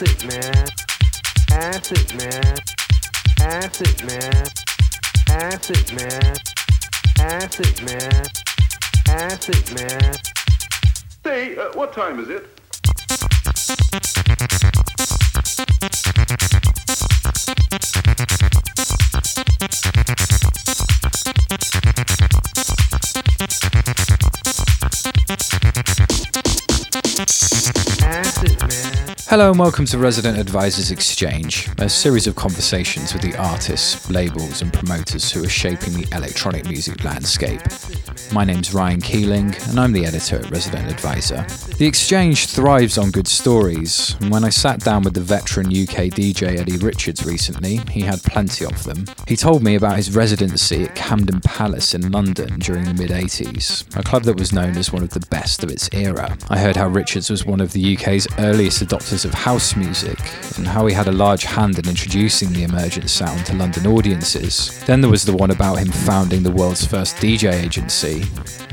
Acid man. Acid man. Acid man. Acid man. Acid man. Acid man. Say, uh, what time is it? Hello and welcome to Resident Advisors Exchange, a series of conversations with the artists, labels, and promoters who are shaping the electronic music landscape. My name's Ryan Keeling, and I'm the editor at Resident Advisor. The exchange thrives on good stories, and when I sat down with the veteran UK DJ Eddie Richards recently, he had plenty of them. He told me about his residency at Camden Palace in London during the mid 80s, a club that was known as one of the best of its era. I heard how Richards was one of the UK's earliest adopters of house music, and how he had a large hand in introducing the emergent sound to London audiences. Then there was the one about him founding the world's first DJ agency.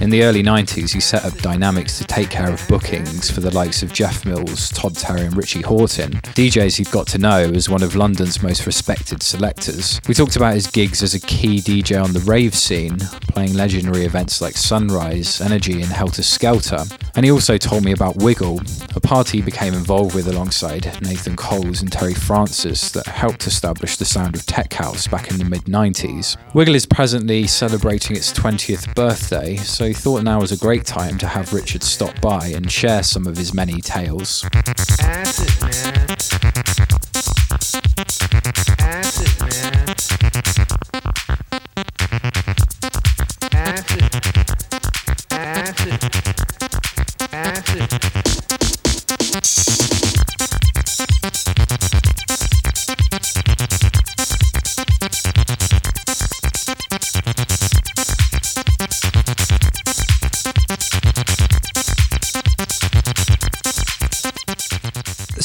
In the early 90s, he set up Dynamics to take care of bookings for the likes of Jeff Mills, Todd Terry, and Richie Hawtin, DJs he'd got to know as one of London's most respected selectors. We talked about his gigs as a key DJ on the rave scene, playing legendary events like Sunrise, Energy, and Helter Skelter. And he also told me about Wiggle, a party he became involved with alongside Nathan Coles and Terry Francis that helped establish the sound of tech house back in the mid 90s. Wiggle is presently celebrating its 20th birthday, so he thought now was a great time to have Richard stop by and share some of his many tales. Acid man. Acid.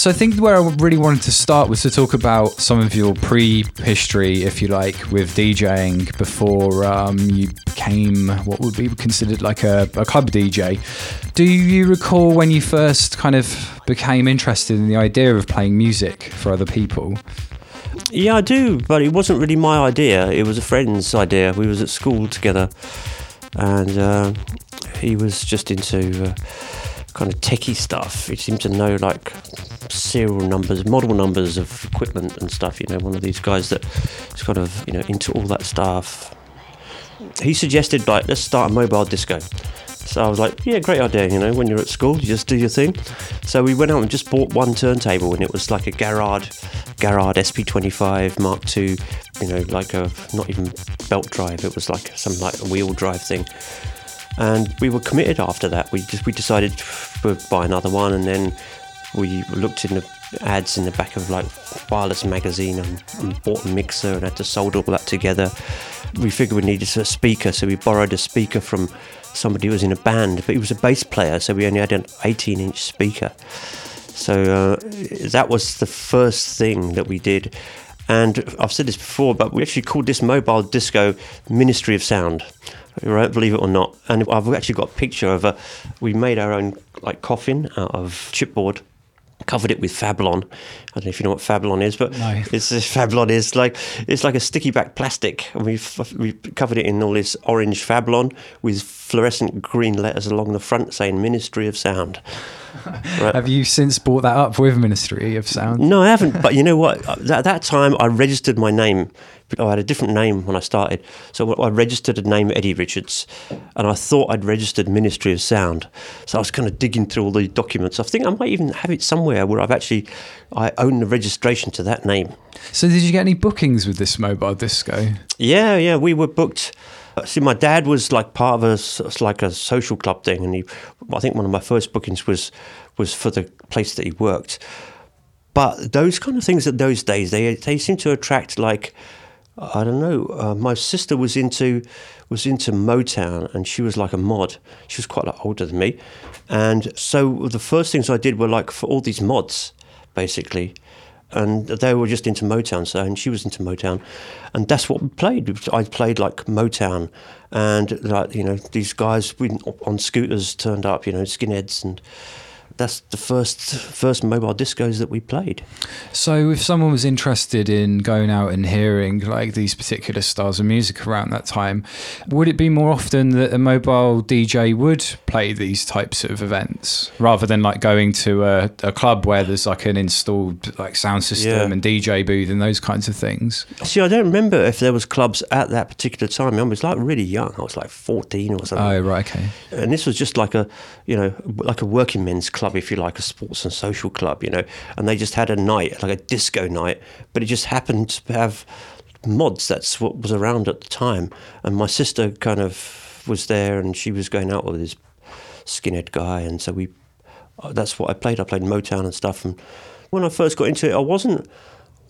So I think where I really wanted to start was to talk about some of your pre-history, if you like, with DJing before um, you became what would be considered like a, a club DJ. Do you recall when you first kind of became interested in the idea of playing music for other people? Yeah, I do, but it wasn't really my idea. It was a friend's idea. We was at school together, and uh, he was just into uh, kind of techie stuff. He seemed to know like serial numbers, model numbers of equipment and stuff. You know, one of these guys that is kind of you know into all that stuff. He suggested like let's start a mobile disco. So I was like, yeah, great idea. You know, when you're at school, you just do your thing. So we went out and just bought one turntable, and it was like a Garrard, Garrard SP25 Mark II. You know, like a not even belt drive. It was like some like a wheel drive thing. And we were committed after that. We just we decided to buy another one, and then we looked in the ads in the back of like wireless magazine and, and bought a mixer and had to solder all that together. We figured we needed a speaker, so we borrowed a speaker from somebody who was in a band, but he was a bass player, so we only had an 18 inch speaker. So uh, that was the first thing that we did. And I've said this before, but we actually called this mobile disco Ministry of Sound. Right, believe it or not. And I've actually got a picture of a. We made our own like coffin out of chipboard, covered it with Fablon. I don't know if you know what Fablon is, but No. it's Fablon is like it's like a sticky back plastic, and we we covered it in all this orange Fablon with fluorescent green letters along the front saying Ministry of Sound. Have you since brought that up with Ministry of Sound? No, I haven't. But you know what? At that time, I registered my name. I had a different name when I started. So I registered a name Eddie Richards, and I thought I'd registered Ministry of Sound. So I was kind of digging through all the documents. I think I might even have it somewhere where I've actually I own the registration to that name. So did you get any bookings with this mobile disco? Yeah, yeah, we were booked. Uh, See, my dad was like part of a like a social club thing, and he, I think one of my first bookings was was for the place that he worked. But those kind of things at those days, they they seem to attract like I don't know. Uh, my sister was into was into Motown, and she was like a mod. She was quite a lot older than me, and so the first things I did were like for all these mods, basically, and they were just into Motown. So, and she was into Motown, and that's what we played. I played like Motown, and like you know these guys on scooters turned up, you know skinheads, and that's the first first mobile discos that we played. So, if someone was interested in going out and hearing like these particular styles of music around that time, would it be more often that a mobile DJ would play these types of events rather than like going to a, a club where there's like an installed like sound system Yeah. and DJ booth and those kinds of things? See, I don't remember if there was clubs at that particular time. I was like really young. I was like fourteen or something. Oh, right, okay. and this was just like a you know like a working men's club if you like a sports and social club you know and they just had a night like a disco night but it just happened to have mods. That's what was around at the time. And my sister kind of was there and she was going out with this skinhead guy. And so we that's what I played. I played Motown and stuff. And when I first got into it I wasn't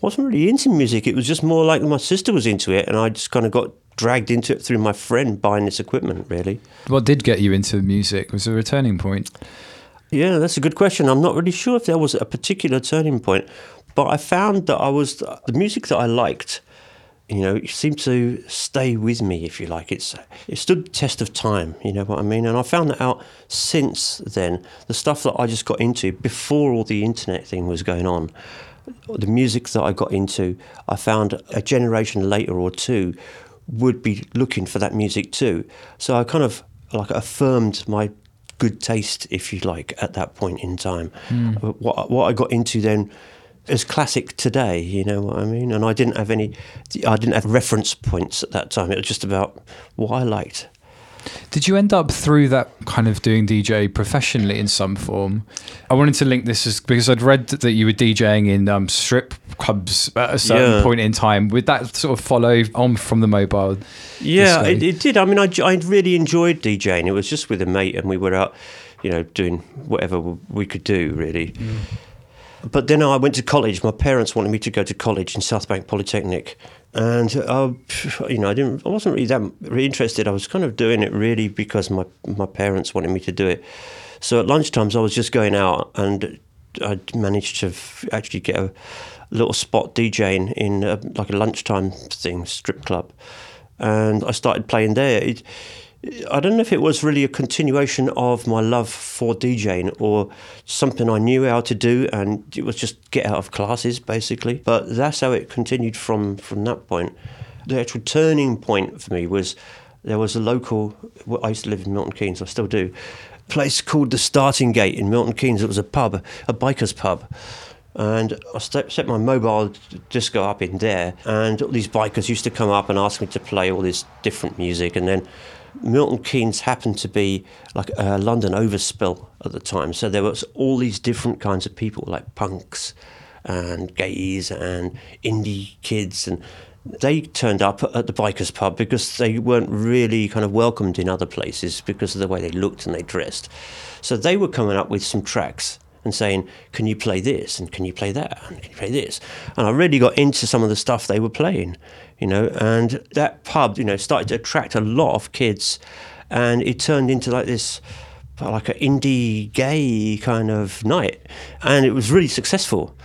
wasn't really into music. It was just more like my sister was into it. And I just kind of got dragged into it through my friend buying this equipment really. What did get you into music? Was a turning point? Yeah, that's a good question. I'm not really sure if there was a particular turning point, but I found that I was the music that I liked. You know, it seemed to stay with me, if you like. It's it stood the test of time. You know what I mean? And I found that out since then. The stuff that I just got into before all the internet thing was going on, the music that I got into, I found a generation later or two would be looking for that music too. So I kind of like affirmed my good taste, if you like, at that point in time. Hmm. Uh, what what I got into then is classic today. You know what I mean? And I didn't have any, I didn't have reference points at that time. It was just about what I liked. Did you end up through that kind of doing DJ professionally in some form? I wanted to link this as, because I'd read that you were DJing in um, strip clubs at a certain Yeah. point in time. Would that sort of follow on from the mobile? Yeah, it, it did. I mean, I, I really enjoyed DJing. It was just with a mate, and we were out, you know, doing whatever we could do, really. But then I went to college. My parents wanted me to go to college in South Bank Polytechnic, and uh, you know, I didn't. I wasn't really that interested. I was kind of doing it really because my my parents wanted me to do it. So at lunchtimes, I was just going out, and I managed to actually get a little spot DJing in a, like a lunchtime thing, strip club, and I started playing there. It, I don't know if it was really a continuation of my love for DJing or something I knew how to do, and it was just get out of classes basically. But that's how it continued from from that point. The actual turning point for me was there was a local. I used to live in Milton Keynes. I still do. Place called the Starting Gate in Milton Keynes. It was a pub, a bikers pub. And I set my mobile disco up in there, and these bikers used to come up and ask me to play all this different music. And then Milton Keynes happened to be like a London overspill at the time, so there was all these different kinds of people, like punks and gays and indie kids, and they turned up at the bikers pub because they weren't really kind of welcomed in other places because of the way they looked and they dressed. So they were coming up with some tracks and saying, "Can you play this? And can you play that? And can you play this?" And I really got into some of the stuff they were playing, you know. And that pub, you know, started to attract a lot of kids, and it turned into like this, like an indie gay kind of night, and it was really successful.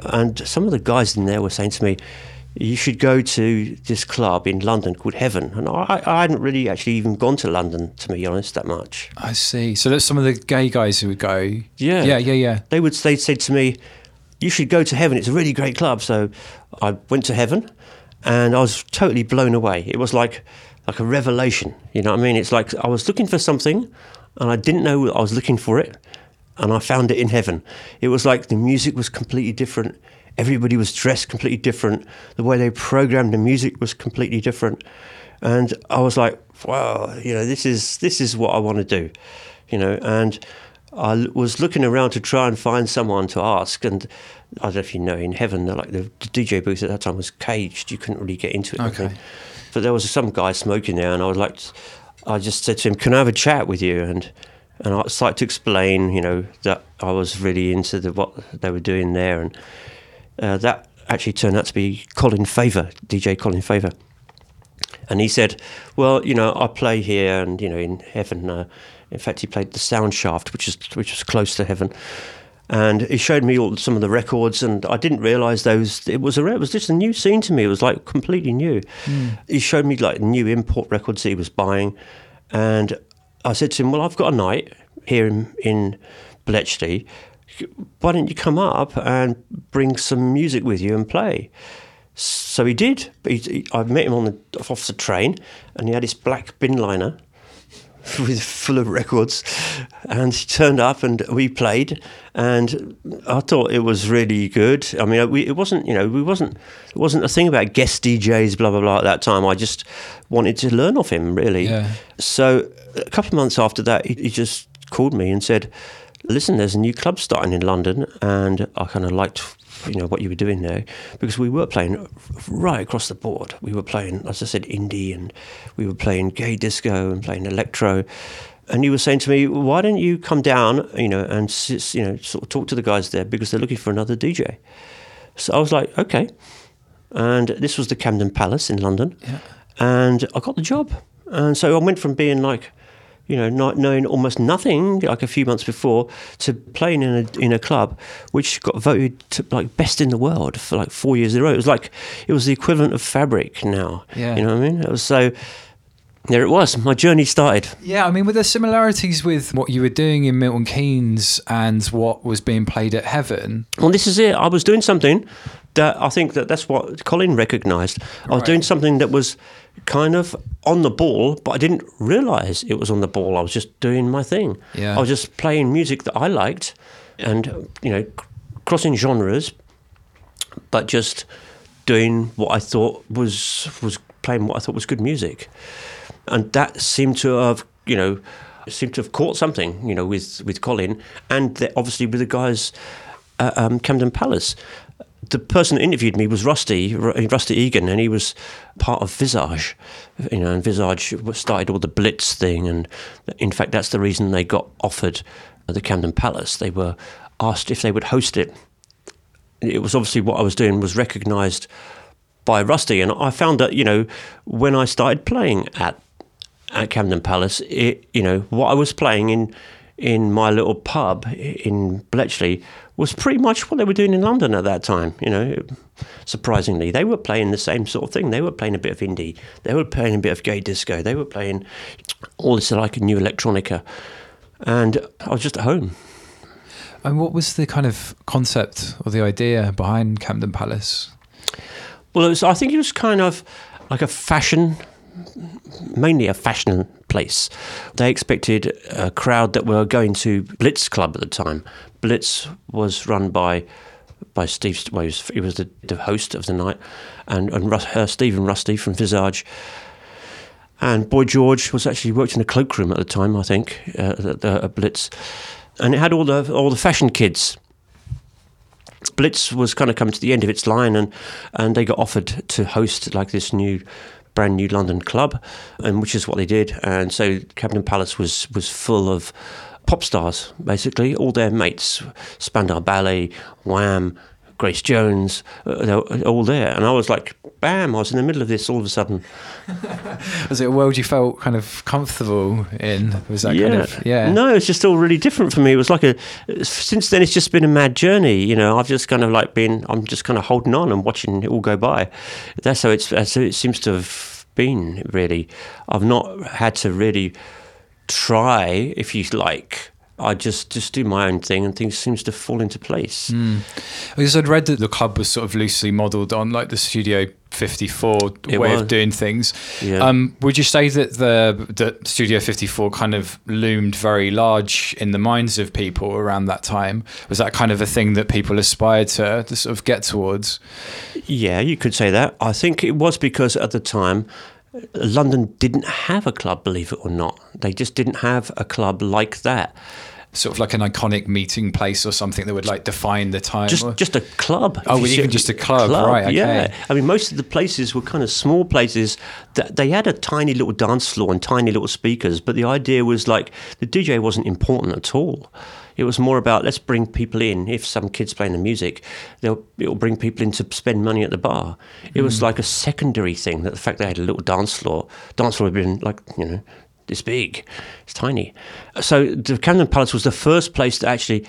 And some of the guys in there were saying to me, you should go to this club in London called Heaven. And I, I hadn't really actually even gone to London, to be honest, that much. I see. So that's some of the gay guys who would go. Yeah. Yeah, yeah, yeah. They would they said to me, "You should go to Heaven. It's a really great club." So I went to Heaven, and I was totally blown away. It was like like a revelation. You know what I mean? It's like I was looking for something, and I didn't know I was looking for it, and I found it in Heaven. It was like the music was completely different. Everybody was dressed completely different. The way they programmed the music was completely different, and I was like, "Wow, you know, this is this is what I want to do," you know, and. I was looking around to try and find someone to ask, and I don't know if you know, in heaven, like the, the DJ booth at that time was caged; you couldn't really get into it. Okay. But there was some guy smoking there, and I was like, I just said to him, "Can I have a chat with you?" And and I started to explain, you know, that I was really into the, what they were doing there, and uh, that actually turned out to be Colin Faver, DJ Colin Faver. And he said, "Well, you know, I play here, and you know, in heaven. Uh, in fact, he played the Sound Shaft, which is which was close to heaven." And he showed me all some of the records, and I didn't realise those. It was a it was just a new scene to me. It was like completely new. He showed me like new import records that he was buying, and I said to him, "Well, I've got a night here in, in Bletchley. Why don't you come up and bring some music with you and play? So he did. He, he, I met him on the off the train, and he had his black bin liner with full of records, and he turned up and we played, and I thought it was really good. I mean, we, it wasn't, you know, we wasn't, it wasn't a thing about guest DJs, blah blah blah. At that time, I just wanted to learn off him, really. Yeah. So a couple of months after that, he, he just called me and said, "Listen, there's a new club starting in London, and I kind of liked." You know what you were doing there because we were playing right across the board. We were playing, as I said, indie, and we were playing gay disco and playing electro. And you were saying to me, "Why don't you come down, you know, and you know, sort of talk to the guys there because they're looking for another DJ." So I was like, "Okay." And this was the Camden Palace in London, Yeah. and I got the job. And so I went from being like, you know, not knowing almost nothing like a few months before to playing in a in a club which got voted to like best in the world for like four years in a row. It was like it was the equivalent of Fabric now. Yeah. You know what I mean? It was so. There it was. My journey started. Yeah, I mean, were there similarities with what you were doing in Milton Keynes and what was being played at Heaven? Well, this is it. I was doing something that I think that that's what Colin recognised. I was Right. doing something that was kind of on the ball, but I didn't realise it was on the ball. I was just doing my thing. Yeah. I was just playing music that I liked, and you know, crossing genres, but just doing what I thought was was playing what I thought was good music, and that seemed to have you know seemed to have caught something you know with with Colin and the, obviously with the guys at um, Camden Palace. The person that interviewed me was Rusty, uh, Rusty Egan, and he was part of Visage. You know, and Visage started all the Blitz thing, and in fact, that's the reason they got offered the Camden Palace. They were asked if they would host it it was obviously what I was doing was recognised by Rusty, and I found that you know when I started playing at at Camden Palace, it you know what I was playing in in my little pub in Bletchley was pretty much what they were doing in London at that time. You know, surprisingly, they were playing the same sort of thing. They were playing a bit of indie, they were playing a bit of gay disco, they were playing all this like new electronica, and I was just at home. And what was the kind of concept or the idea behind Camden Palace? Well, it was, I think it was kind of like a fashion, mainly a fashion place. They expected a crowd that were going to Blitz Club at the time. Blitz was run by by Steve. Well, he was, he was the, the host of the night, and and Rus, uh, Rusty from Visage. And Boy George was actually worked in a cloakroom at the time, I think, uh, at, the- at Blitz, and it had all the all the fashion kids. Blitz was kind of coming to the end of its line, and and they got offered to host like this new, brand new London club, and which is what they did. And so Camden Palace was was full of pop stars, basically all their mates, Spandau Ballet, Wham, Grace Jones, uh, they were all there. And I was like, bam! I was in the middle of this all of a sudden. Was it a world you felt kind of comfortable in? Was that kind of yeah? No, it's just all really different for me. It was like a. Since then, it's just been a mad journey. You know, I've just kind of like been. I'm just kind of holding on and watching it all go by. That's how it's. That's how it seems to have been. Really, I've not had to really try, if you like. I just just do my own thing, and things seems to fall into place. Because I'd read that the club was sort of loosely modelled on like the Studio 54 It way was. of doing things. Yeah. Um, would you say that the that Studio 54 kind of loomed very large in the minds of people around that time? Was that kind of a thing that people aspired to, to sort of get towards? Yeah, you could say that. I think it was because at the time, London didn't have a club, believe it or not. They just didn't have a club like that. Sort of like an iconic meeting place or something that would like define the time. Just or- just a club. Oh, you even just a club, right, okay. Yeah, I mean, most of the places were kind of small places. That they had a tiny little dance floor and tiny little speakers, but the idea was like the DJ wasn't important at all. It was more about let's bring people in. If some kids playing the music, they'll it'll bring people in to spend money at the bar. It was mm. like a secondary thing. That the fact they had a little dance floor, dance floor had been like you know this big, it's tiny. So the Camden Palace was the first place to actually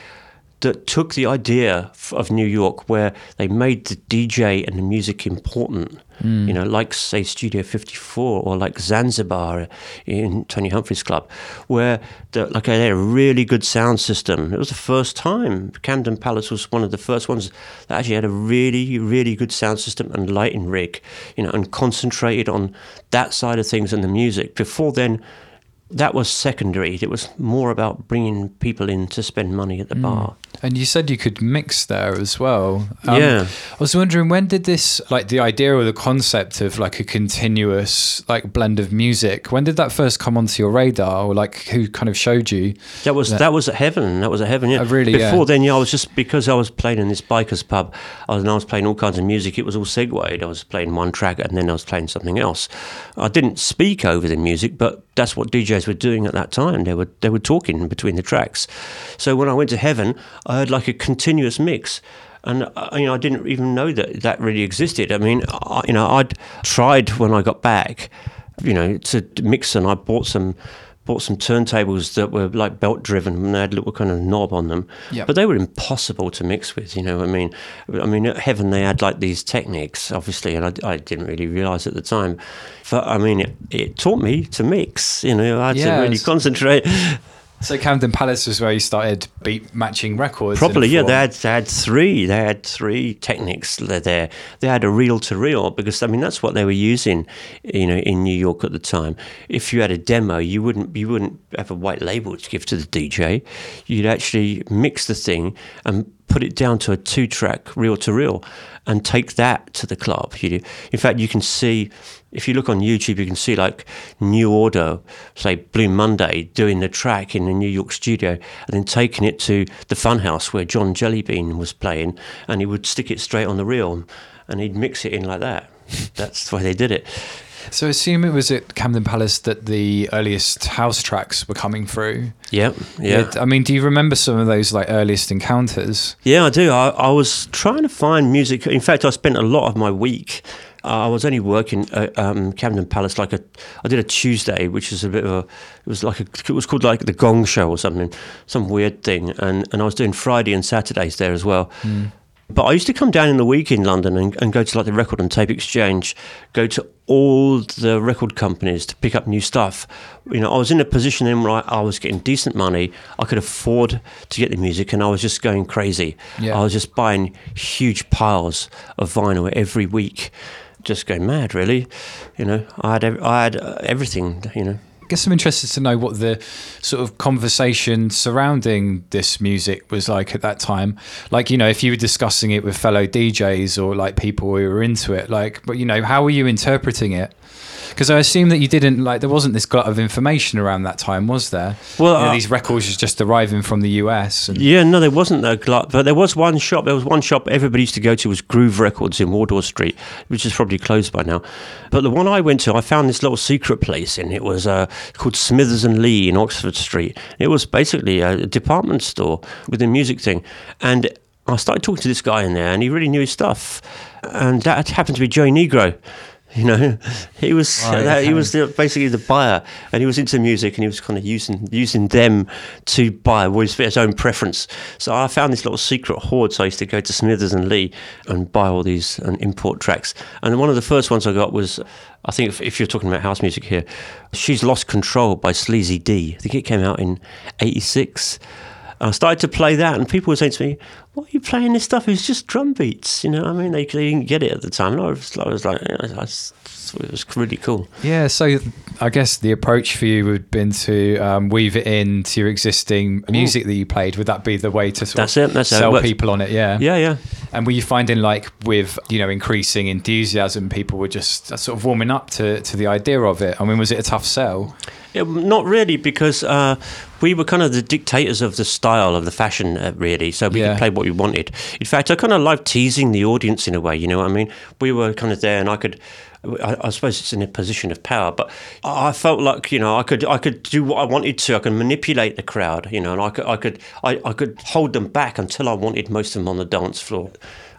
that took the idea of New York, where they made the DJ and the music important. Mm. You know, like say Studio 54 or like Zanzibar in Tony Humphries Club, where the, like they had a really good sound system. It was the first time Camden Palace was one of the first ones that actually had a really, really good sound system and lighting rig. You know, and concentrated on that side of things and the music. Before then, that was secondary. It was more about bringing people in to spend money at the mm. bar. And you said you could mix there as well. Um, Yeah. I was wondering when did this, like the idea or the concept of like a continuous like blend of music, when did that first come onto your radar, or like who kind of showed you? That was that was at heaven. That was at heaven. Yeah. Oh, really, yeah. Before then, yeah, I was just because I was playing in this bikers pub. I was, and I was playing all kinds of music. It was all segued. I was playing one track and then I was playing something else. I didn't speak over the music, but that's what DJs were doing at that time. They were they were talking between the tracks. So when I went to heaven, I had like a continuous mix. And uh, you know, I didn't even know that that really existed. I mean, I, you know, I'd tried when I got back, you know, to mix, and I bought some bought some turntables that were like belt driven and they had a little kind of knob on them. Yep. But they were impossible to mix with, you know. I mean, I mean, at Heaven they had like these techniques, obviously, and I, I didn't really realise at the time. But I mean, it, it taught me to mix. You know, I had to really concentrate. So Camden Palace was where you started beat matching records. Probably, yeah. They had, they had three. They had three techniques there- there. They had a reel to reel because I mean that's what they were using, you know, in New York at the time. If you had a demo, you wouldn't you wouldn't have a white label to give to the DJ. You'd actually mix the thing and put it down to a two track reel to reel and take that to the club. You, in fact, you can see if you look on YouTube, you can see like New Order, say Blue Monday, doing the track in the New York studio and then taking it to the Funhouse where John Jellybean was playing, and he would stick it straight on the reel and he'd mix it in like that. That's the way they did it. So assume it was at Camden Palace that the earliest house tracks were coming through. Yeah, yeah. I mean, do you remember some of those like earliest encounters? Yeah, I do. I, I was trying to find music. In fact, I spent a lot of my week. I was only working at um, Camden Palace like a. I did a Tuesday, which is a bit of a. It was like a. It was called like the Gong Show or something, some weird thing, and and I was doing Friday and Saturdays there as well. But I used to come down in the week in London and, and go to like the record and tape exchange, go to all the record companies to pick up new stuff. You know, I was in a position in where I, I was getting decent money. I could afford to get the music, and I was just going crazy. Yeah. I was just buying huge piles of vinyl every week, just going mad. Really, you know, I had I had uh, everything. You know. I guess I'm interested to know what the sort of conversation surrounding this music was like at that time. Like, you know, if you were discussing it with fellow DJs or like people who were into it, like, but you know, how were you interpreting it? Because I assume that you didn't like there wasn't this glut of information around that time, was there? Well, You know, uh, these records was just arriving from the US. And, Yeah, no, there wasn't a glut, but there was one shop. There was one shop everybody used to go to was Groove Records in Wardour Street, which is probably closed by now. But the one I went to, I found this little secret place, and it was uh, called Smithers and Lee in Oxford Street. It was basically a department store with a music thing, and I started talking to this guy in there, and he really knew his stuff, and that happened to be Joey Negro. You know, he was Right, that, he was the, basically the buyer, and he was into music, and he was kind of using using them to buy with his own preference. So I found this little secret hoard. So I used to go to Smithers and Lee and buy all these and import tracks. And one of the first ones I got was, I think, if, if you're talking about house music here, "She's Lost Control" by Sleazy D. I think it came out in '86. I started to play that, and people were saying to me, "Why are you playing this stuff? It's just drum beats." You know, I mean, they, they didn't get it at the time. And I was, I was like, I, I s- thought it was really cool. Yeah, so I guess the approach for you would have been to um, weave it into your existing music that you played. Would that be the way to sort That's of it, that's how it sell people on it? Yeah. Yeah, yeah. And were you finding like with you know increasing enthusiasm, people were just uh, sort of warming up to, to the idea of it? I mean, was it a tough sell? Yeah, not really, because uh, we were kind of the dictators of the style of the fashion, uh, really. So we Yeah. could play what we wanted. In fact, I kind of liked teasing the audience in a way. You know what I mean? We were kind of there, and I could. I, I suppose it's in a position of power, but I I felt like you know I could I could do what I wanted to. I could manipulate the crowd, you know, and I could I could I, I could hold them back until I wanted most of them on the dance floor.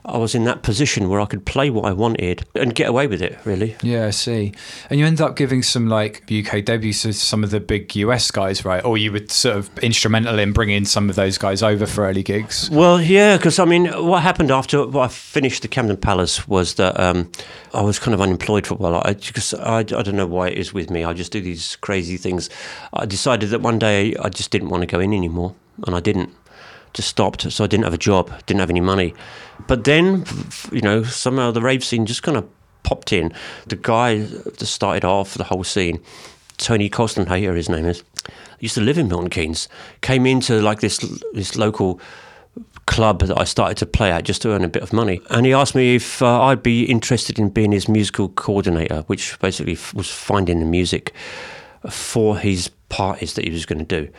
I was in that position where I could play what I wanted and get away with it, really. Yeah, I see. And you end up giving some like UK debuts to some of the big US guys, right? Or you were sort of instrumental in bringing some of those guys over for early gigs. Well, yeah, because I mean, what happened after I finished the Camden Palace was that um, I was kind of unemployed for a while. I, I, I don't know why it is with me. I just do these crazy things. I decided that one day I just didn't want to go in anymore, and I didn't. Just stopped. So I didn't have a job, didn't have any money. But then, you know, somehow the rave scene just kind of popped in. The guy that started off the whole scene, Tony Colston-Hayter, his name is, used to live in Milton Keynes, came into like this this local club that I started to play at just to earn a bit of money. And he asked me if uh, I'd be interested in being his musical coordinator, which basically f- was finding the music for his parties that he was going to do.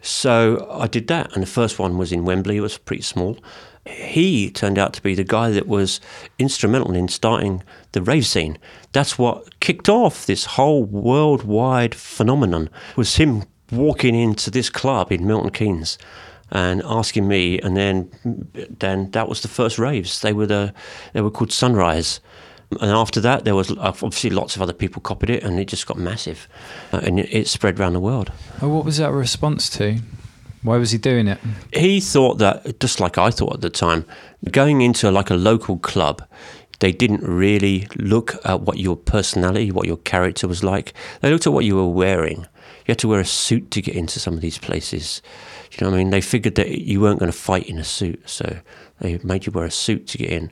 So I did that, and the first one was in Wembley. It was pretty small. He turned out to be the guy that was instrumental in starting the rave scene. That's what kicked off this whole worldwide phenomenon. Was him walking into this club in Milton Keynes and asking me, and then then that was the first raves. They were the they were called Sunrise. And after that, there was obviously lots of other people copied it, and it just got massive, uh, and it, it spread around the world. Oh, what was that response to? Why was he doing it? he thought that just like I thought at the time, going into like a local club, they didn't really look at what your personality, what your character was like. They looked at what you were wearing. You had to wear a suit to get into some of these places. You know what I mean? They figured that you weren't going to fight in a suit, so they made you wear a suit to get in.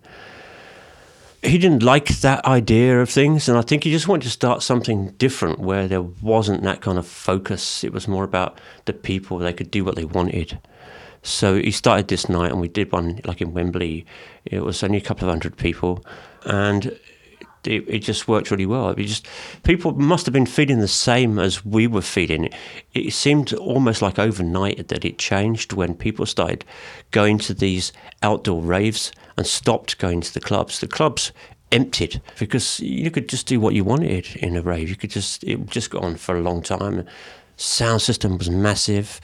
He didn't like that idea of things, and I think he just wanted to start something different where there wasn't that kind of focus. It was more about the people; they could do what they wanted. So he started this night, and we did one like in Wembley. It was only a couple of hundred people, and it, it just worked really well. It just people must have been feeling the same as we were feeling. It, it seemed almost like overnight that it changed when people started going to these outdoor raves and stopped going to the clubs. The clubs emptied because you could just do what you wanted in a rave. You could just it just got on for a long time. Sound system was massive.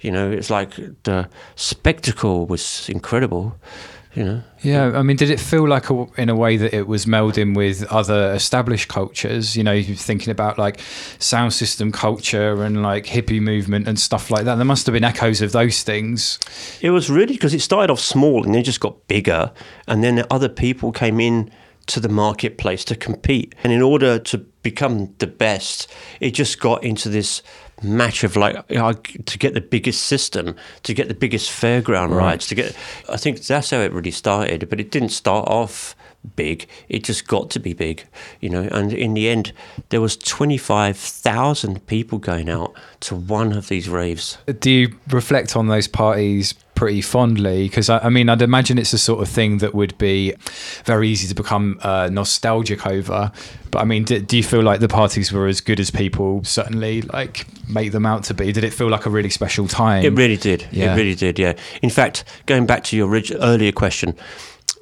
You know, it's like the spectacle was incredible. You know, Yeah, I mean, did it feel like a, in a way that it was melding with other established cultures? You know, thinking about like sound system culture and like hippie movement and stuff like that. There must have been echoes of those things. It was really because it started off small and then just got bigger, and then other people came in to the marketplace to compete. And in order to become the best, it just got into this match of like you know, to get the biggest system, to get the biggest fairground rides, to get. I think that's how it really started, but it didn't start off big. It just got to be big, you know. And in the end, there was twenty five thousand people going out to one of these raves. Do you reflect on those parties pretty fondly? Because I, I mean, I'd imagine it's the sort of thing that would be very easy to become uh, nostalgic over. But I mean, do, do you feel like the parties were as good as people certainly like make them out to be? Did it feel like a really special time? It really did. Yeah. It really did. Yeah. In fact, going back to your earlier question,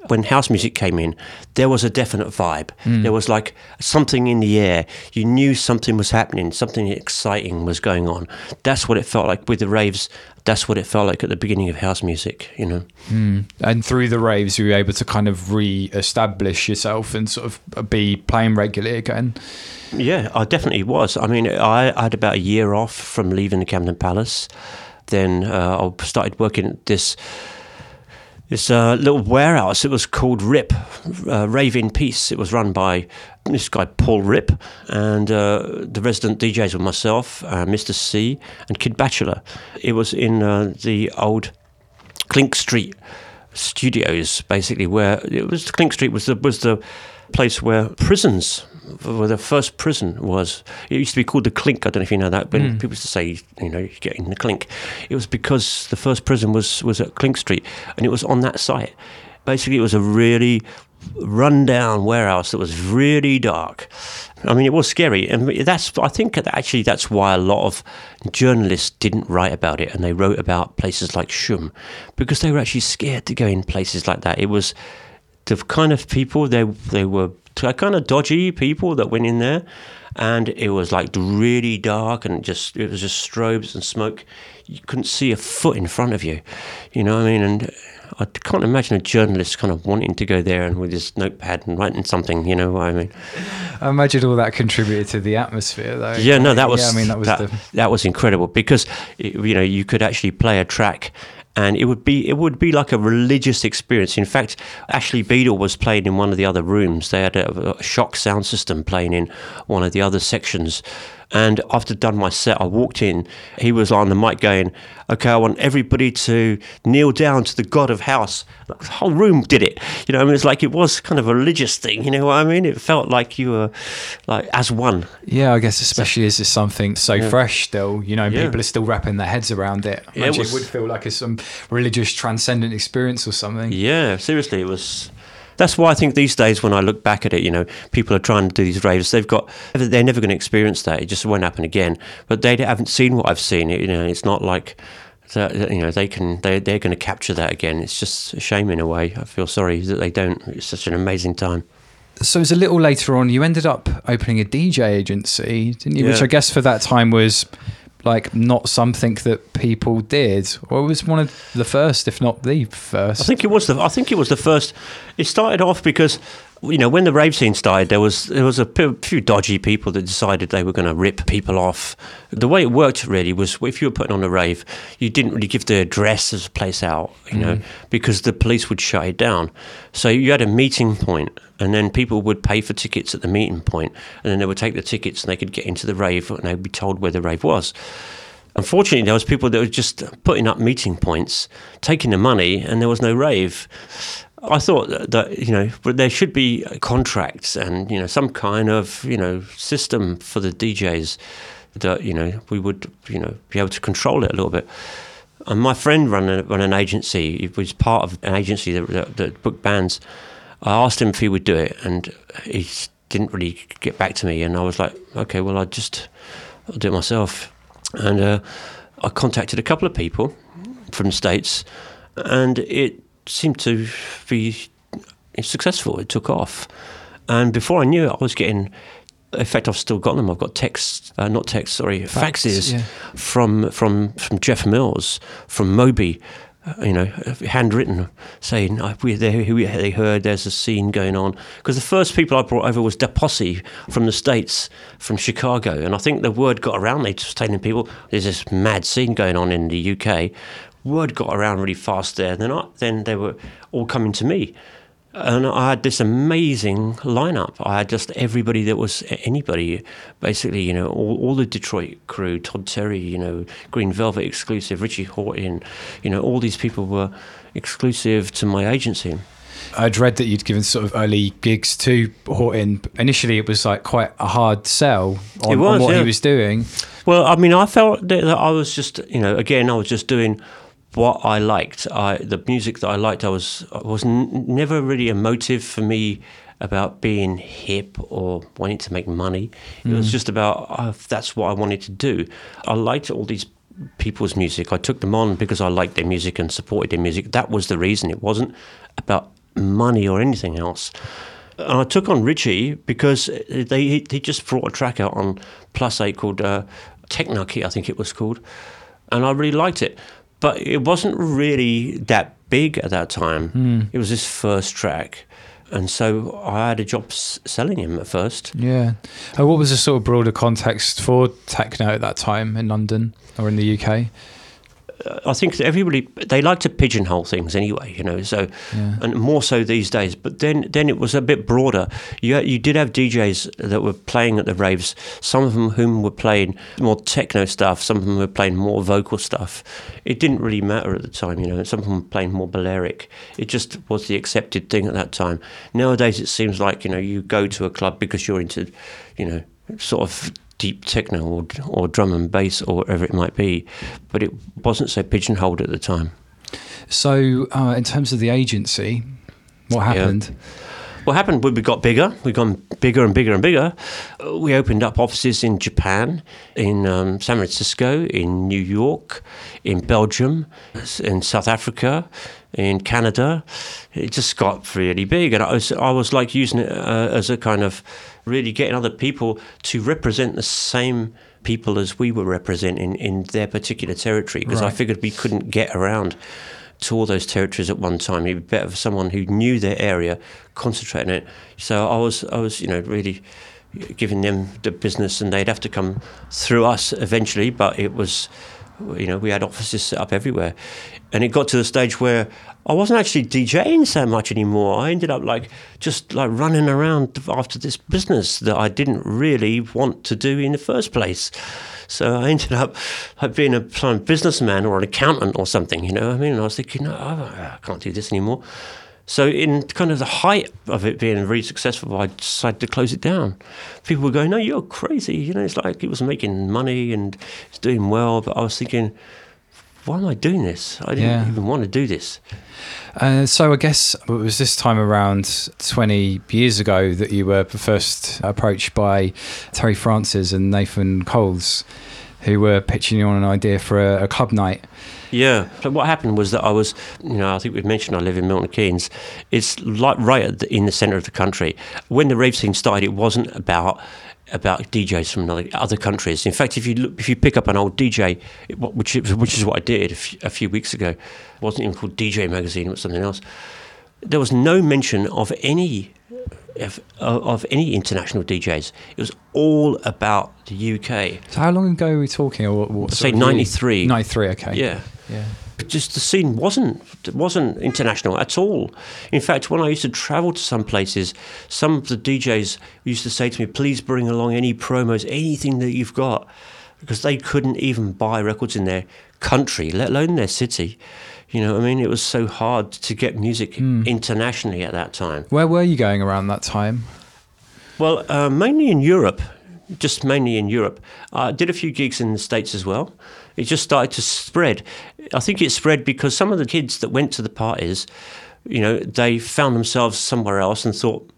when house music came in, there was a definite vibe. There was like something in the air. You knew something was happening. Something exciting was going on. That's what it felt like with the raves. That's what it felt like at the beginning of house music. You know. and through the raves, you were able to kind of re-establish yourself and sort of be playing regularly again. Yeah, I definitely was. I mean, I, I had about a year off from leaving the Camden Palace. Then uh, I started working at this this uh, little warehouse. It was called Rip, uh, Rave in Peace. It was run by this guy Paul Rip, and uh, the resident DJs were myself, uh, Mr. C, and Kid Batchelor. It was in uh, the old Clink Street studios, basically, where it was Clink Street was the was the place where prisons, where the first prison was. It used to be called the Clink. I don't know if you know that, but hmm. people used to say, you know, you get in the Clink. It was because the first prison was was at Clink Street, and it was on that site. Basically, it was a really rundown warehouse that was really dark. I mean, it was scary, and that's. I think actually that's why a lot of journalists didn't write about it, and they wrote about places like Shoom, because they were actually scared to go in places like that. It was the kind of people they they were kind of dodgy people that went in there, and it was like really dark and just it was just strobes and smoke. You couldn't see a foot in front of you, you know what I mean? And I can't imagine a journalist kind of wanting to go there and with his notepad and writing something, you know what I mean? I imagine all that contributed to the atmosphere, though. Yeah, no, that was. Yeah, I mean, that was that, the. that was incredible because it- you know you could actually play a track, and it would be it would be like a religious experience. In fact, Ashley Beedle was playing in one of the other rooms. They had a, a shock sound system playing in one of the other sections. And after done my set, I walked in. He was on the mic going, "Okay, I want everybody to kneel down to the God of House." The whole room did it. You know, I mean, it's like it was kind of a religious thing. You know what I mean? It felt like you were like as one. Yeah, I guess especially as it's something so fresh still, you know, Yeah. people are still wrapping their heads around it. Yeah, it Imagine it, would feel like it's some religious transcendent experience or something. Yeah, seriously, it was. That's why I think these days, when I look back at it, you know, people are trying to do these raves. They've got, they're never going to experience that. It just won't happen again. But they haven't seen what I've seen. You know, it's not like, that, you know, they can, they, they're going to capture that again. It's just a shame in a way. I feel sorry that they don't. It's such an amazing time. So it was a little later on, you ended up opening a DJ agency, didn't you? Which I guess for that time was like not something that people did, or it was one of the first, if not the first. I think it was the. I think it was the first. It started off because, you know, when the rave scene started, there was there was a p- few dodgy people that decided they were going to rip people off. The way it worked really was if you were putting on a rave, you didn't really give the address of the place out, you know, mm. because the police would shut it down. So you had a meeting point, and then people would pay for tickets at the meeting point, and then they would take the tickets and they could get into the rave, and they'd be told where the rave was. Unfortunately, there was people that were just putting up meeting points, taking the money, and there was no rave. I thought that, you know, there should be contracts and you know some kind of you know system for the DJs that you know we would you know be able to control it a little bit. And my friend ran, a, ran an agency. He was part of an agency that, that, that booked bands. I asked him if he would do it, and he didn't really get back to me. And I was like, okay, well, I just I'll do it myself. And uh, I contacted a couple of people from the states, and it seemed to be successful. It took off, and before I knew it, I was getting. In fact, I've still got them. I've got texts, uh, not texts, sorry, Fax, faxes yeah. from from from Jeff Mills, from Moby, uh, you know, handwritten, saying uh, we they, we, they heard there's a scene going on. Because the first people I brought over was Da Posse from the states, from Chicago, and I think the word got around. They just telling people there's this mad scene going on in the UK. Word got around really fast there. Then I, then they were all coming to me. And I had this amazing lineup. I had just everybody that was anybody, basically, you know, all, all the Detroit crew, Todd Terry, you know, Green Velvet exclusive, Richie Hawtin, you know, all these people were exclusive to my agency. I'd read that you'd given sort of early gigs to Hawtin. Initially, it was like quite a hard sell on, It on what yeah. he was doing. Well, I mean, I felt that that I was just, you know, again, I was just doing what I liked. I the music that I liked. I was I was n- never really a motive for me about being hip or wanting to make money. It was just about uh, that's what I wanted to do. I liked all these people's music. I took them on because I liked their music and supported their music. That was the reason. It wasn't about money or anything else. And I took on Richie because they he, just brought a track out on Plus Eight called uh, Technarchy, I think it was called, and I really liked it. But it wasn't really that big at that time. It was his first track, and so I had a job s- selling him at first. Yeah. Uh, what was the sort of broader context for techno at that time in London or in the UK? I think everybody they like to pigeonhole things anyway, you know. So, Yeah. and more so these days. But then, then it was a bit broader. You you did have DJs that were playing at the raves. Some of them whom were playing more techno stuff. Some of them were playing more vocal stuff. It didn't really matter at the time, you know. Some of them were playing more Balearic. It just was the accepted thing at that time. Nowadays, it seems like you know you go to a club because you're into, you know, sort of deep techno or, or drum and bass or whatever it might be, but it wasn't so pigeonholed at the time. So, uh, in terms of the agency, what Yeah. happened? What happened when we got bigger, we gone bigger and bigger and bigger. We opened up offices in Japan, in um, San Francisco, in New York, in Belgium, in South Africa, in Canada. It just got really big, and I was, I was like using it uh, as a kind of really getting other people to represent the same people as we were representing in their particular territory, because I figured we couldn't get around to all those territories at one time. It'd be better for someone who knew their area, concentrate on it. So I was, I was, you know, really giving them the business, and they'd have to come through us eventually. But it was, you know, we had offices set up everywhere, and it got to the stage where I wasn't actually DJing so much anymore. I ended up like just like running around after this business that I didn't really want to do in the first place. So I ended up like being a businessman or an accountant or something, you know. what I mean, and I was thinking, no, I can't do this anymore. So in kind of the height of it being really successful, I decided to close it down. People were going, "No, you're crazy." You know, it's like it was making money and it's doing well, but I was thinking, why am I doing this? I didn't Yeah. even want to do this. Uh, so I guess it was this time around 20 years ago that you were first approached by Terry Francis and Nathan Coles, who were pitching you on an idea for a, a club night. Yeah. So what happened was that I was, you know, I think we've mentioned I live in Milton Keynes. It's like right at the, in the centre of the country. When the rave scene started, it wasn't about about DJs from other, other countries. In fact, if you look, if you pick up an old DJ, which is- which is what I did a few, a few weeks ago, it wasn't even called DJ Magazine; it was something else. There was no mention of any of, of any international DJs. It was all about the UK. So how long ago are we talking? Or what, what say 93. 93, okay. Yeah. Yeah. Just the scene wasn't wasn't international at all. In fact, when I used to travel to some places, some of the DJs used to say to me, "Please bring along any promos, anything that you've got," because they couldn't even buy records in their country, let alone their city. You know, I mean, it was so hard to get music internationally at that time. Where were you going around that time? Well, uh, mainly in Europe, just mainly in Europe. I did a few gigs in the States as well. It just started to spread. I think it spread because some of the kids that went to the parties, you know, they found themselves somewhere else and thought,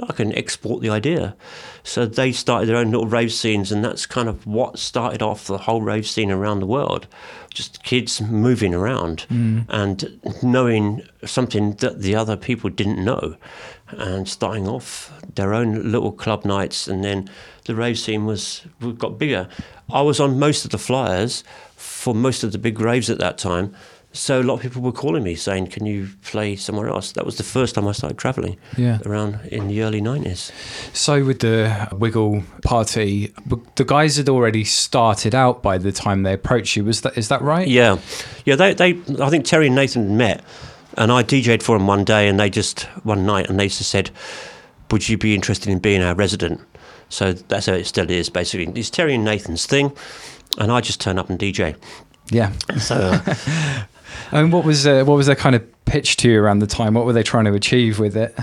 I can export the idea. So they started their own little rave scenes, and that's kind of what started off the whole rave scene around the world. Just kids moving around mm. and knowing something that the other people didn't know, and starting off their own little club nights, and then the rave scene was got bigger. I was on most of the flyers for most of the big raves at that time. So a lot of people were calling me saying, "Can you play somewhere else?" That was the first time I started traveling. Yeah. around in the early nineties. So with the Wiggle party, the guys had already started out by the time they approached you. Was that is that right? Yeah, yeah. They, they, I think Terry and Nathan met, and I DJ'd for them one day, and they just one night, and they just said, "Would you be interested in being our resident?" So that's how it still is. Basically, it's Terry and Nathan's thing, and I just turn up and DJ. Yeah. So uh, And what was uh, what was their kind of pitch to you around the time? What were they trying to achieve with it?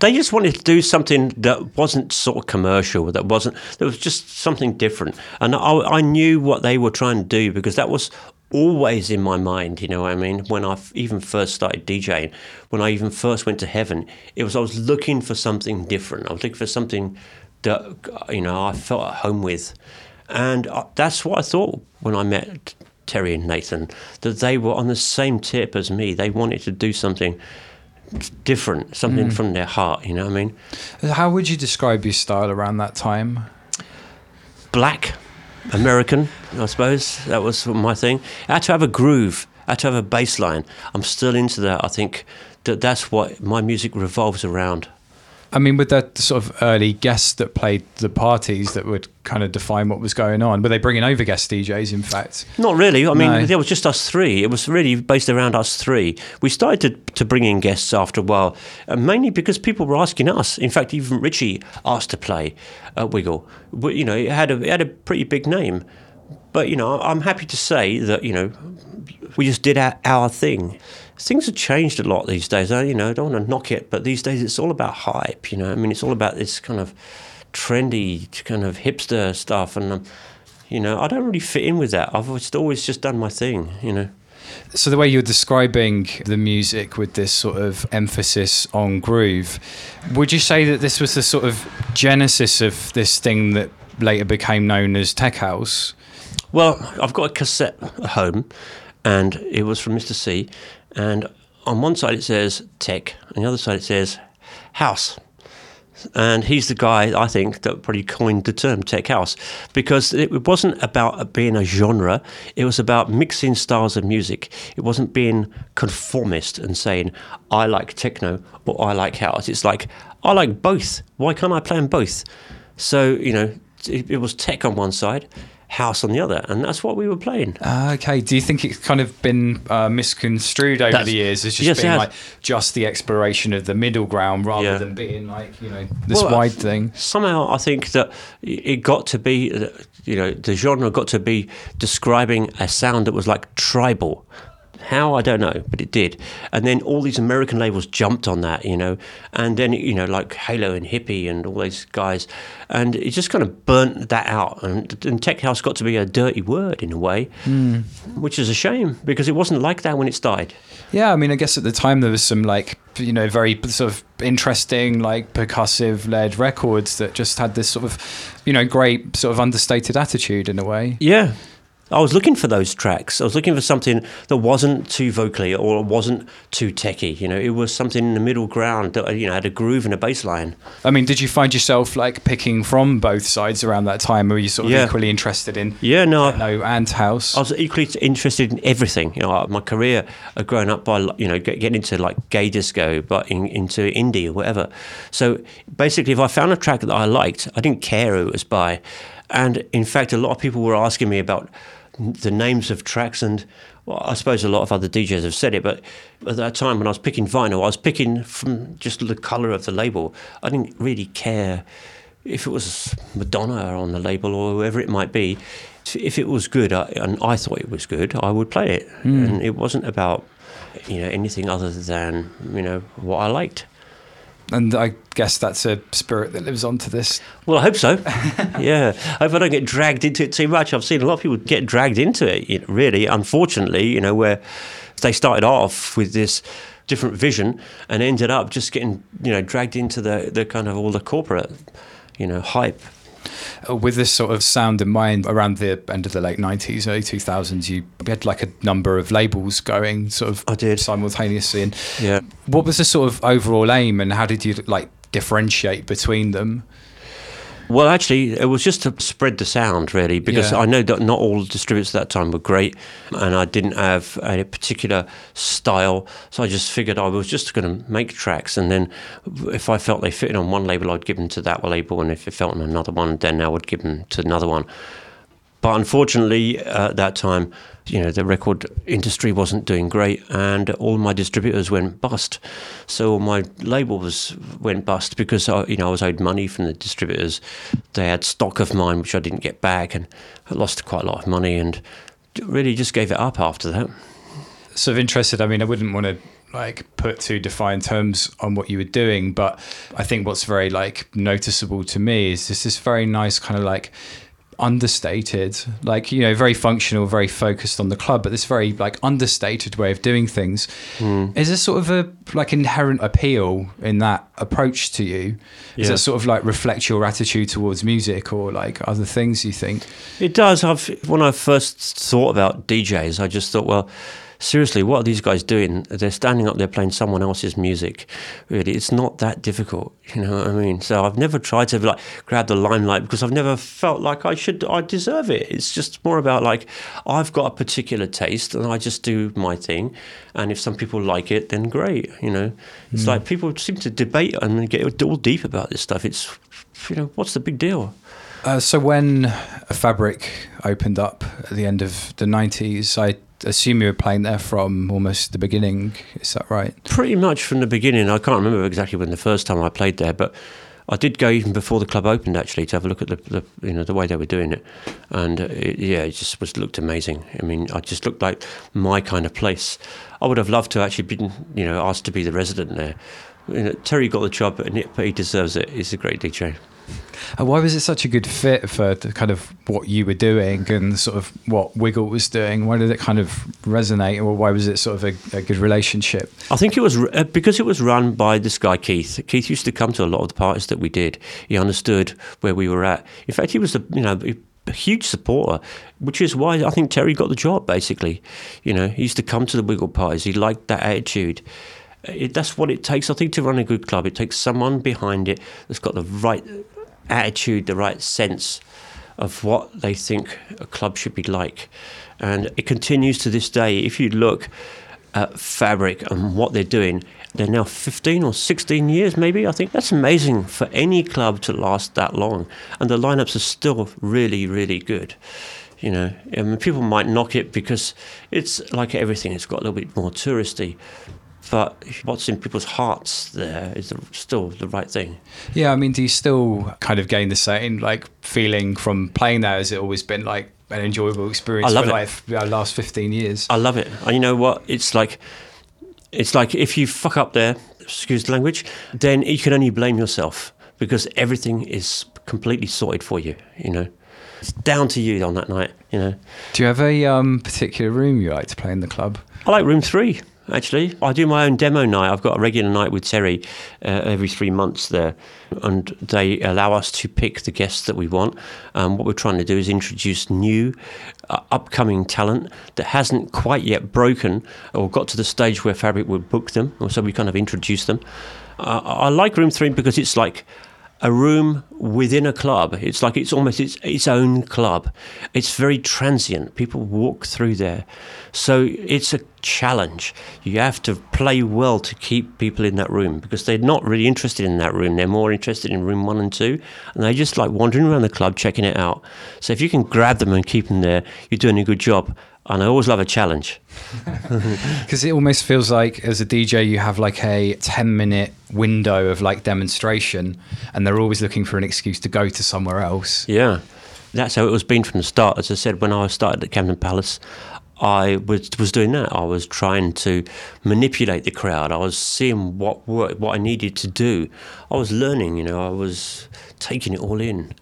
they just wanted to do something that wasn't sort of commercial. That wasn't. There was just something different, and I, I knew what they were trying to do because that was always in my mind. You know what I mean? When I f- even first started DJing, when I even first went to heaven, it was I was looking for something different. I was looking for something that you know I felt at home with, and I, that's what I thought when I met Terry and Nathan. That they were on the same tip as me. They wanted to do something different, something mm. from their heart. You know what I mean? How would you describe your style around that time? Black, American, I suppose that was my thing. I had to have a groove. I had to have a bass line. I'm still into that. I think that that's what my music revolves around. I mean, with that sort of early guests that played the parties that would kind of define what was going on, were they bringing over guest DJs? In fact, Not really. I mean, No. there was just us three. It was really based around us three. We started to, to bring in guests after a while, uh, mainly because people were asking us. In fact, even Richie asked to play at Wiggle. We- You know, it had a it had a pretty big name, but you know, I'm happy to say that you know we just did our, our thing. Things have changed a lot these days. I, you know, I don't want to knock it, but these days it's all about hype. You know, I mean, it's all about this kind of trendy, kind of hipster stuff, and um, you know, I don't really fit in with that. I've always just done my thing. You know. So the way you're describing the music with this sort of emphasis on groove, would you say that this was the sort of genesis of this thing that later became known as tech house? Well, I've got a cassette at home, and it was from Mr. C. And on one side it says tech, and the other side it says house. And he's the guy I think that probably coined the term tech house because it wasn't about being a genre. It was about mixing styles of music. It wasn't being conformist and saying I like techno or I like house. It's like I like both. Why can't I play them both? So you know, it, it was tech on one side, house on the other, and that's what we were playing. Ah, okay. Do you think it's kind of been uh, misconstrued over That's- the years as just yes, being like just the exploration of the middle ground rather Yeah. than being like you know this Well, wide thing? Somehow, I think that it got to be, uh, you know, the genre got to be describing a sound that was like tribal. How I don't know, but it did. And then all these American labels jumped on that, you know, and then you know like Halo and Hipp-E and all those guys, and it just kind of burnt that out. And, and tech house got to be a dirty word in a way, hmm. which is a shame because it wasn't like that when it started. Yeah, I mean, I guess at the time there was some like you know very sort of interesting like percussive led records that just had this sort of you know great sort of understated attitude in a way. Yeah. I was looking for those tracks. I was looking for something that wasn't too vocally or wasn't too techy. You know, it was something in the middle ground that you know had a groove and a bass line. I mean, did you find yourself like picking from both sides around that time, or were you sort of Yeah. equally interested in Yeah, no, I, no and house? I was equally interested in everything. You know, my career uh, had grown up by you know getting into like gay disco, but in, into indie or whatever. So basically, if I found a track that I liked, I didn't care who it was by. And in fact, a lot of people were asking me about the names of tracks and. Well, I suppose a lot of other DJs have said it, but at that time when I was picking vinyl, I was picking from just the colour of the label. I didn't really care if it was Madonna on the label or whoever it might be, if it was good uh, and I thought it was good, I would play it. And it wasn't about you know anything other than you know what I liked. And I guess that's a spirit that lives on to this. Well, I hope so. yeah, I hope I don't get dragged into it too much. I've seen a lot of people get dragged into it. Really, unfortunately, you know, where they started off with this different vision and ended up just getting you know dragged into the the kind of all the corporate you know hype. Uh, With this sort of sound in mind, around the end of the late 90s, early 2000s, you had like a number of labels going sort of I did. simultaneously. And Yeah. what was the sort of overall aim and how did you like differentiate between them? Well, actually, it was just to spread the sound, really, because Yeah. I know that not all distributors at that time were great, and I didn't have a particular style. So I just figured I was just going to make tracks, and then if I felt they fitted on one label, I'd give them to that label, and if it felt on another one, then I would give them to another one. But unfortunately, uh, at that time, you know, the record industry wasn't doing great, and all my distributors went bust. So my labels went bust because I, you know I was owed money from the distributors. They had stock of mine which I didn't get back, and I lost quite a lot of money, and really just gave it up after that. sort of interested. I mean, I wouldn't want to like put too defined terms on what you were doing, but I think what's very like noticeable to me is this this very nice kind of like understated, like you know, very functional, very focused on the club, but this very like understated way of doing things. Hmm. Is there sort of a like inherent appeal in that approach to you? Does Yeah. that sort of like reflect your attitude towards music or like other things you think? It does. I've when I first thought about DJs, I just thought, well, seriously, what are these guys doing? They're standing up there playing someone else's music. Really, it's not that difficult. You know what I mean? So I've never tried to like grab the limelight because I've never felt like I should. I deserve it. It's just more about like I've got a particular taste and I just do my thing. And if some people like it, then great. You know, it's like people seem to debate and get all deep about this stuff. It's you know, what's the big deal? Uh, so when a fabric opened up at the end of the 90s, I assume you were playing there from almost the beginning. Is that right? Pretty much from the beginning. I can't remember exactly when the first time I played there, but I did go even before the club opened actually to have a look at the, the you know the way they were doing it, and uh, it, yeah, it just was looked amazing. I mean, I just looked like my kind of place. I would have loved to actually been you know asked to be the resident there. You know, Terry got the job, and he deserves it. He's a great DJ. And why was it such a good fit for kind of what you were doing and sort of what Wiggle was doing? Why did it kind of resonate, or why was it sort of a, a good relationship? I think it was uh, because it was run by this guy Keith. Keith used to come to a lot of the parties that we did. He understood where we were at. In fact, he was the you know a huge supporter, which is why I think Terry got the job. Basically, you know, he used to come to the Wiggle parties. He liked that attitude. It, that's what it takes, I think, to run a good club. It takes someone behind it that's got the right attitude, the right sense of what they think a club should be like. And it continues to this day. If you look at Fabric and what they're doing, they're now 15 or 16 years, maybe. I think that's amazing for any club to last that long. And the lineups are still really, really good. You know, I mean, people might knock it because it's like everything, it's got a little bit more touristy. But what's in people's hearts there is still the right thing. Yeah, I mean, do you still kind of gain the same like feeling from playing there? Has it always been like an enjoyable experience I love for it. like the last fifteen years? I love it. And you know what? It's like it's like if you fuck up there, excuse the language, then you can only blame yourself because everything is completely sorted for you. You know, it's down to you on that night. You know, Do you have a um, particular room you like to play in the club? I like room three. Actually, I do my own demo night. I've got a regular night with Terry uh, every three months there, and they allow us to pick the guests that we want. Um, what we're trying to do is introduce new, uh, upcoming talent that hasn't quite yet broken or got to the stage where Fabric would book them. So we kind of introduce them. Uh, I like Room Three because it's like a room within a club. It's like it's almost its its own club. It's very transient. People walk through there, so it's a challenge. You have to play well to keep people in that room because they're not really interested in that room. They're more interested in room one and two, and they just like wandering around the club checking it out. So if you can grab them and keep them there, you're doing a good job. And I always love a challenge. Because it almost feels like as a DJ, you have like a 10 minute window of like demonstration, and they're always looking for an excuse to go to somewhere else. Yeah, that's how it was been from the start. As I said, when I started at Camden Palace, I was was doing that. I was trying to manipulate the crowd. I was seeing what work, what I needed to do. I was learning. You know, I was taking it all in.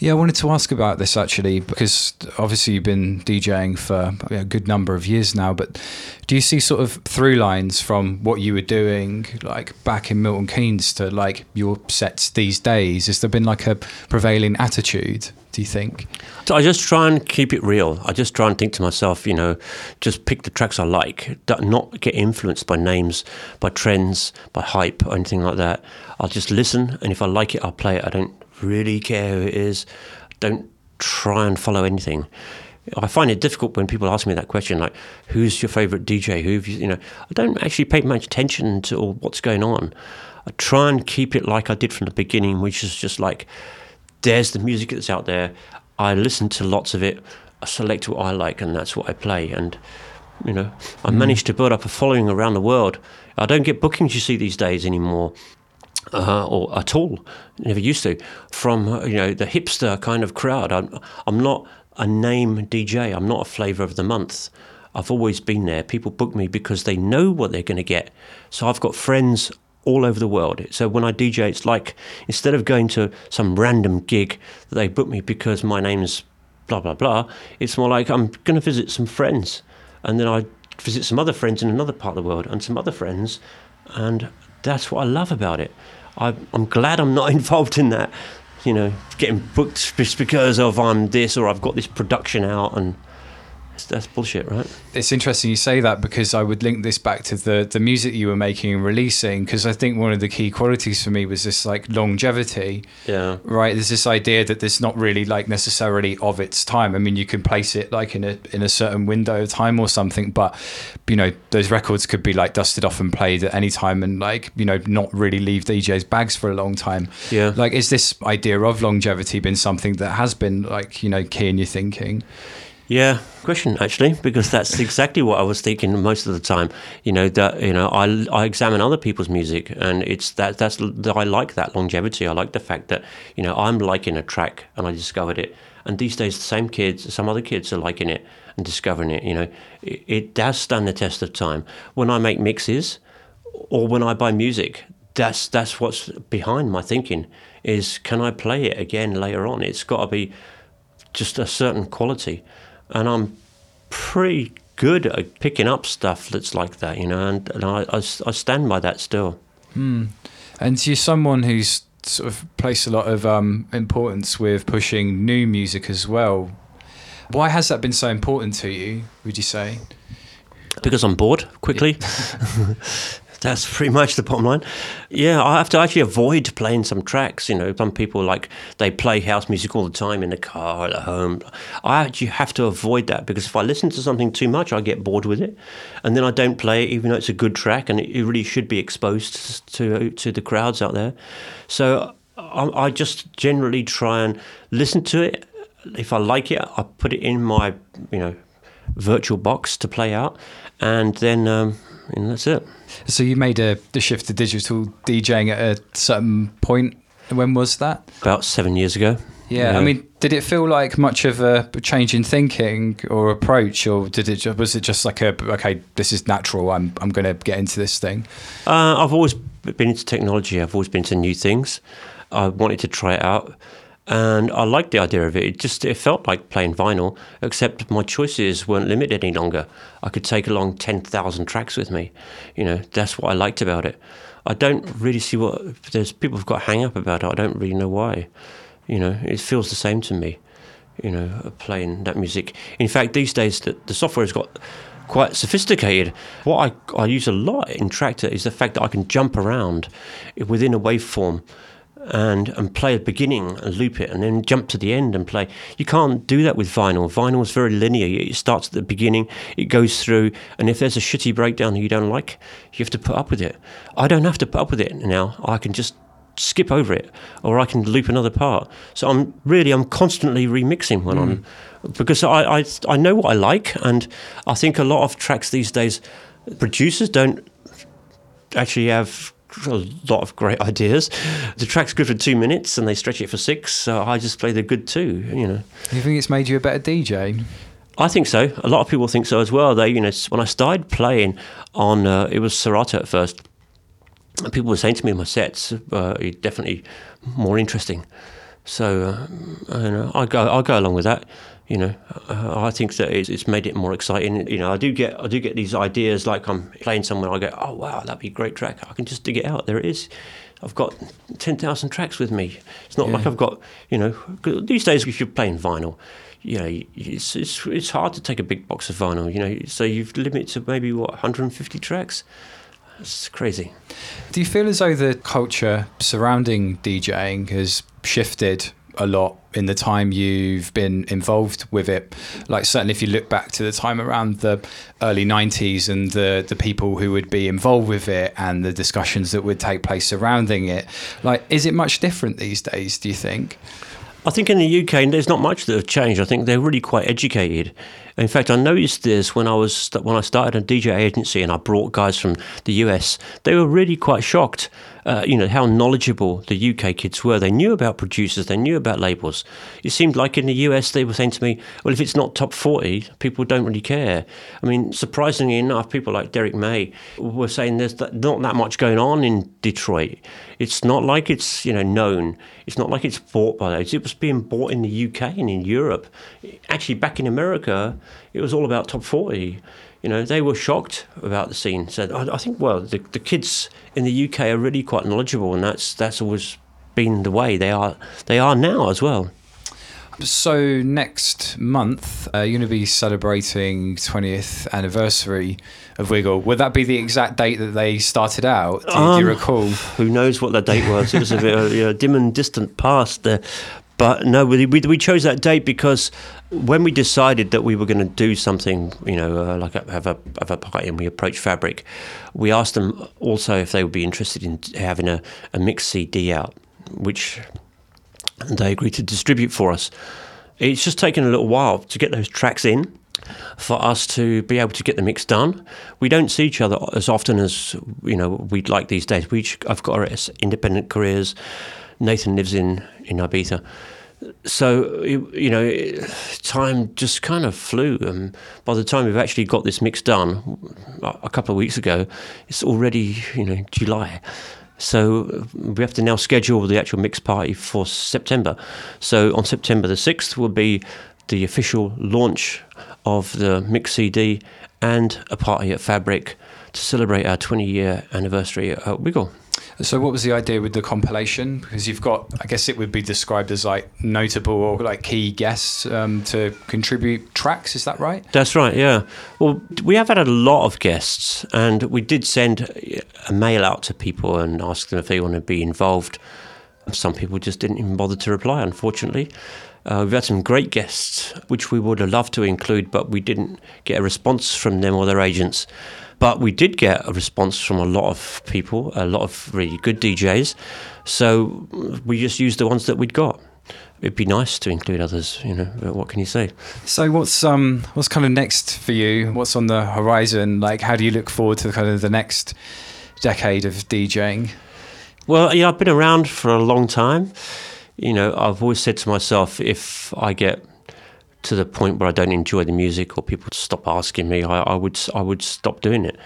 Yeah, I wanted to ask about this actually because obviously you've been DJing for a good number of years now. But do you see sort of through lines from what you were doing like back in Milton Keynes to like your sets these days? Has there been like a prevailing attitude? Do you think? So I just try and keep it real. I just try and think to myself, you know, just pick the tracks I like, not get influenced by names, by trends, by hype, or anything like that. I'll just listen, and if I like it, I'll play it. I don't really care who it is. Don't try and follow anything. I find it difficult when people ask me that question, like, "Who's your favorite DJ?" Who you, you know? I don't actually pay much attention to what's going on. I try and keep it like I did from the beginning, which is just like there's the music that's out there. I listen to lots of it. I select what I like, and that's what I play. And you know, I managed to build up a following around the world. I don't get bookings you see these days anymore, uh, or at all. Never used to. From uh, you know the hipster kind of crowd. I'm, I'm not a name DJ. I'm not a flavour of the month. I've always been there. People book me because they know what they're going to get. So I've got friends all over the world. So when I DJ, it's like instead of going to some random gig that they book me because my name's blah blah blah, it's more like I'm going to visit some friends, and then I visit some other friends in another part of the world and some other friends, and that's what I love about it. I, I'm glad I'm not involved in that, you know, getting booked just because of I'm this or I've got this production out and. That's bullshit, right? It's interesting you say that because I would link this back to the the music you were making and releasing because I think one of the key qualities for me was this like longevity. Yeah. Right, there's this idea that there's not really like necessarily of its time. I mean, you can place it like in a in a certain window of time or something, but you know, those records could be like dusted off and played at any time and like you know not really leave DJ's bags for a long time. Yeah. Like, is this idea of longevity been something that has been like you know key in your thinking? Yeah, question actually, because that's exactly what I was thinking most of the time. You know that you know I, I examine other people's music, and it's that that's that I like that longevity. I like the fact that you know I'm liking a track and I discovered it, and these days the same kids, some other kids are liking it and discovering it. You know, it, it does stand the test of time. When I make mixes, or when I buy music, that's that's what's behind my thinking is can I play it again later on? It's got to be just a certain quality, and I'm pretty good at picking up stuff that's like that, you know, and, and I, I, I stand by that still. And you're someone who's sort of placed a lot of um, importance with pushing new music as well. Why has that been so important to you? Would you say? because I'm bored quickly. That's pretty much the bottom line. Yeah, I have to actually avoid playing some tracks. You know, some people like they play house music all the time in the car at home. I actually have to avoid that because if I listen to something too much, I get bored with it, and then I don't play it, even though it's a good track and it really should be exposed to to the crowds out there. So I, I just generally try and listen to it. If I like it, I put it in my you know virtual box to play out, and then um, and that's it. So you made a the shift to digital DJing at a certain point. When was that? About seven years ago. Yeah, I mean, did it feel like much of a change in thinking or approach, or did it was it just like a okay, this is natural. I'm I'm going to get into this thing. Uh, I've always been into technology. I've always been into new things. I wanted to try it out, and I liked the idea of it. It just it felt like playing vinyl, except my choices weren't limited any longer. I could take along ten thousand tracks with me. You know, that's what I liked about it. I don't really see what there's people have got hang up about it. I don't really know why. You know, it feels the same to me. You know, playing that music. In fact, these days the, the software has got quite sophisticated. What I, I use a lot in Traktor is the fact that I can jump around within a waveform and and play a beginning and loop it and then jump to the end and play. You can't do that with vinyl. Vinyl is very linear. It starts at the beginning, it goes through, and if there's a shitty breakdown that you don't like, you have to put up with it. I don't have to put up with it now. I can just skip over it or I can loop another part. So I'm really I'm constantly remixing when I'm hmm. because I, I I know what I like and I think a lot of tracks these days producers don't actually have a lot of great ideas. The track's good for two minutes and they stretch it for six, so I just play the good two, you know. Do you think it's made you a better DJ? I think so. A lot of people think so as well. They, you know, when I started playing on, uh, it was Serato at first. People were saying to me, my sets uh, definitely more interesting. So uh, I, don't know, I go, I go along with that. You know, uh, I think that it's, it's made it more exciting. You know, I do get, I do get these ideas like I'm playing somewhere. I go, oh wow, that'd be a great track. I can just dig it out. There it is. I've got ten thousand tracks with me. It's not like I've got, you know, these days if you're playing vinyl, you know, it's, it's it's hard to take a big box of vinyl. You know, so you've limited to maybe what 150 tracks. It's crazy. Do you feel as though the culture surrounding DJing has shifted a lot in the time you've been involved with it? Like certainly if you look back to the time around the early 90s and the the people who would be involved with it and the discussions that would take place surrounding it, like is it much different these days, do you think? I think in the UK, there's not much that have changed. I think they're really quite educated. In fact, I noticed this when I was when I started a DJ agency and I brought guys from the US. They were really quite shocked, uh, you know, how knowledgeable the UK kids were. They knew about producers, they knew about labels. It seemed like in the US they were saying to me, "Well, if it's not top 40, people don't really care." I mean, surprisingly enough, people like Derrick May were saying there's not that much going on in Detroit. It's not like it's you know known. It's not like it's bought by those. It was being bought in the UK and in Europe. Actually, back in America, it was all about top 40. You know, they were shocked about the scene. So I, I think, well, the, the kids in the UK are really quite knowledgeable, and that's that's always been the way they are. They are now as well. So next month, uh, you're going to be celebrating 20th anniversary of Wiggle. Would that be the exact date that they started out? Do, do you Um, recall? Who knows what the date was? It was a bit uh, you know, dim and distant past there. But no, we, we, we chose that date because when we decided that we were going to do something, you know, uh, like have a have a party, and we approached Fabric, we asked them also if they would be interested in having a, a mixed CD out, which they agreed to distribute for us. It's just taken a little while to get those tracks in for us to be able to get the mix done. We don't see each other as often as you know we'd like these days. We have got our independent careers. Nathan lives in in Ibiza, so you know time just kind of flew. And by the time we've actually got this mix done, a couple of weeks ago, it's already you know July. So we have to now schedule the actual mix party for September. So on September the 6th will be the official launch of the mix CD and a party at Fabric to celebrate our 20 year anniversary at Wiggle. So, what was the idea with the compilation? Because you've got, I guess it would be described as like notable or like key guests um, to contribute tracks. Is that right? That's right, yeah. Well, we have had a lot of guests, and we did send a mail out to people and ask them if they want to be involved. Some people just didn't even bother to reply, unfortunately. Uh, we've had some great guests, which we would have loved to include, but we didn't get a response from them or their agents. But we did get a response from a lot of people, a lot of really good DJs. So we just used the ones that we'd got. It'd be nice to include others, you know. But what can you say? So, what's um, what's kind of next for you? What's on the horizon? Like, how do you look forward to kind of the next decade of DJing? Well, yeah, I've been around for a long time. You know, I've always said to myself, if I get to the point where I don't enjoy the music or people stop asking me, I, I would I would stop doing it.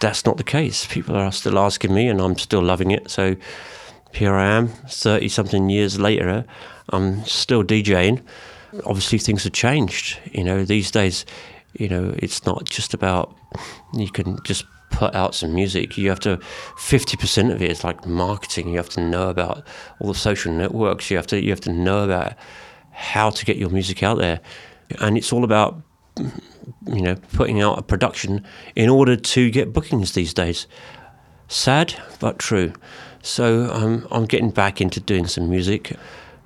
That's not the case. People are still asking me, and I'm still loving it. So here I am, thirty something years later. I'm still DJing. Obviously, things have changed. You know, these days, you know, it's not just about you can just put out some music. You have to, 50% of it is like marketing. You have to know about all the social networks. You have to, you have to know about how to get your music out there. And it's all about, you know, putting out a production in order to get bookings these days. Sad, but true. So um, I'm getting back into doing some music.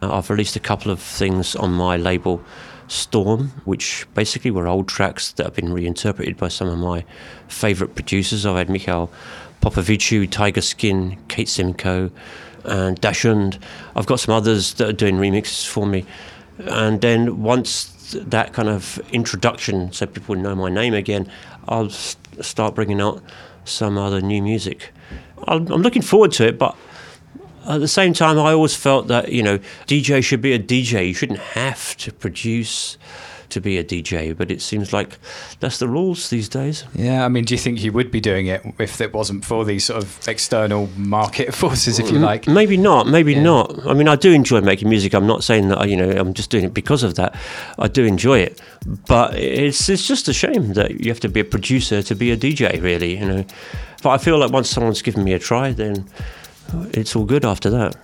Uh, I've released a couple of things on my label, Storm, which basically were old tracks that have been reinterpreted by some of my favourite producers. I've had Mihai Popoviciu, Tiger Skin, Kate Simko, and Dachshund. I've got some others that are doing remixes for me and then once that kind of introduction, so people know my name again, I'll start bringing out some other new music. I'm looking forward to it, but at the same time, I always felt that you know, DJ should be a DJ. You shouldn't have to produce to be a DJ, but it seems like that's the rules these days. Yeah, I mean, do you think you would be doing it if it wasn't for these sort of external market forces, if you like? Maybe not, maybe yeah. not. I mean, I do enjoy making music. I'm not saying that, you know, I'm just doing it because of that. I do enjoy it, but it's it's just a shame that you have to be a producer to be a DJ, really, you know. But I feel like once someone's given me a try, then it's all good after that.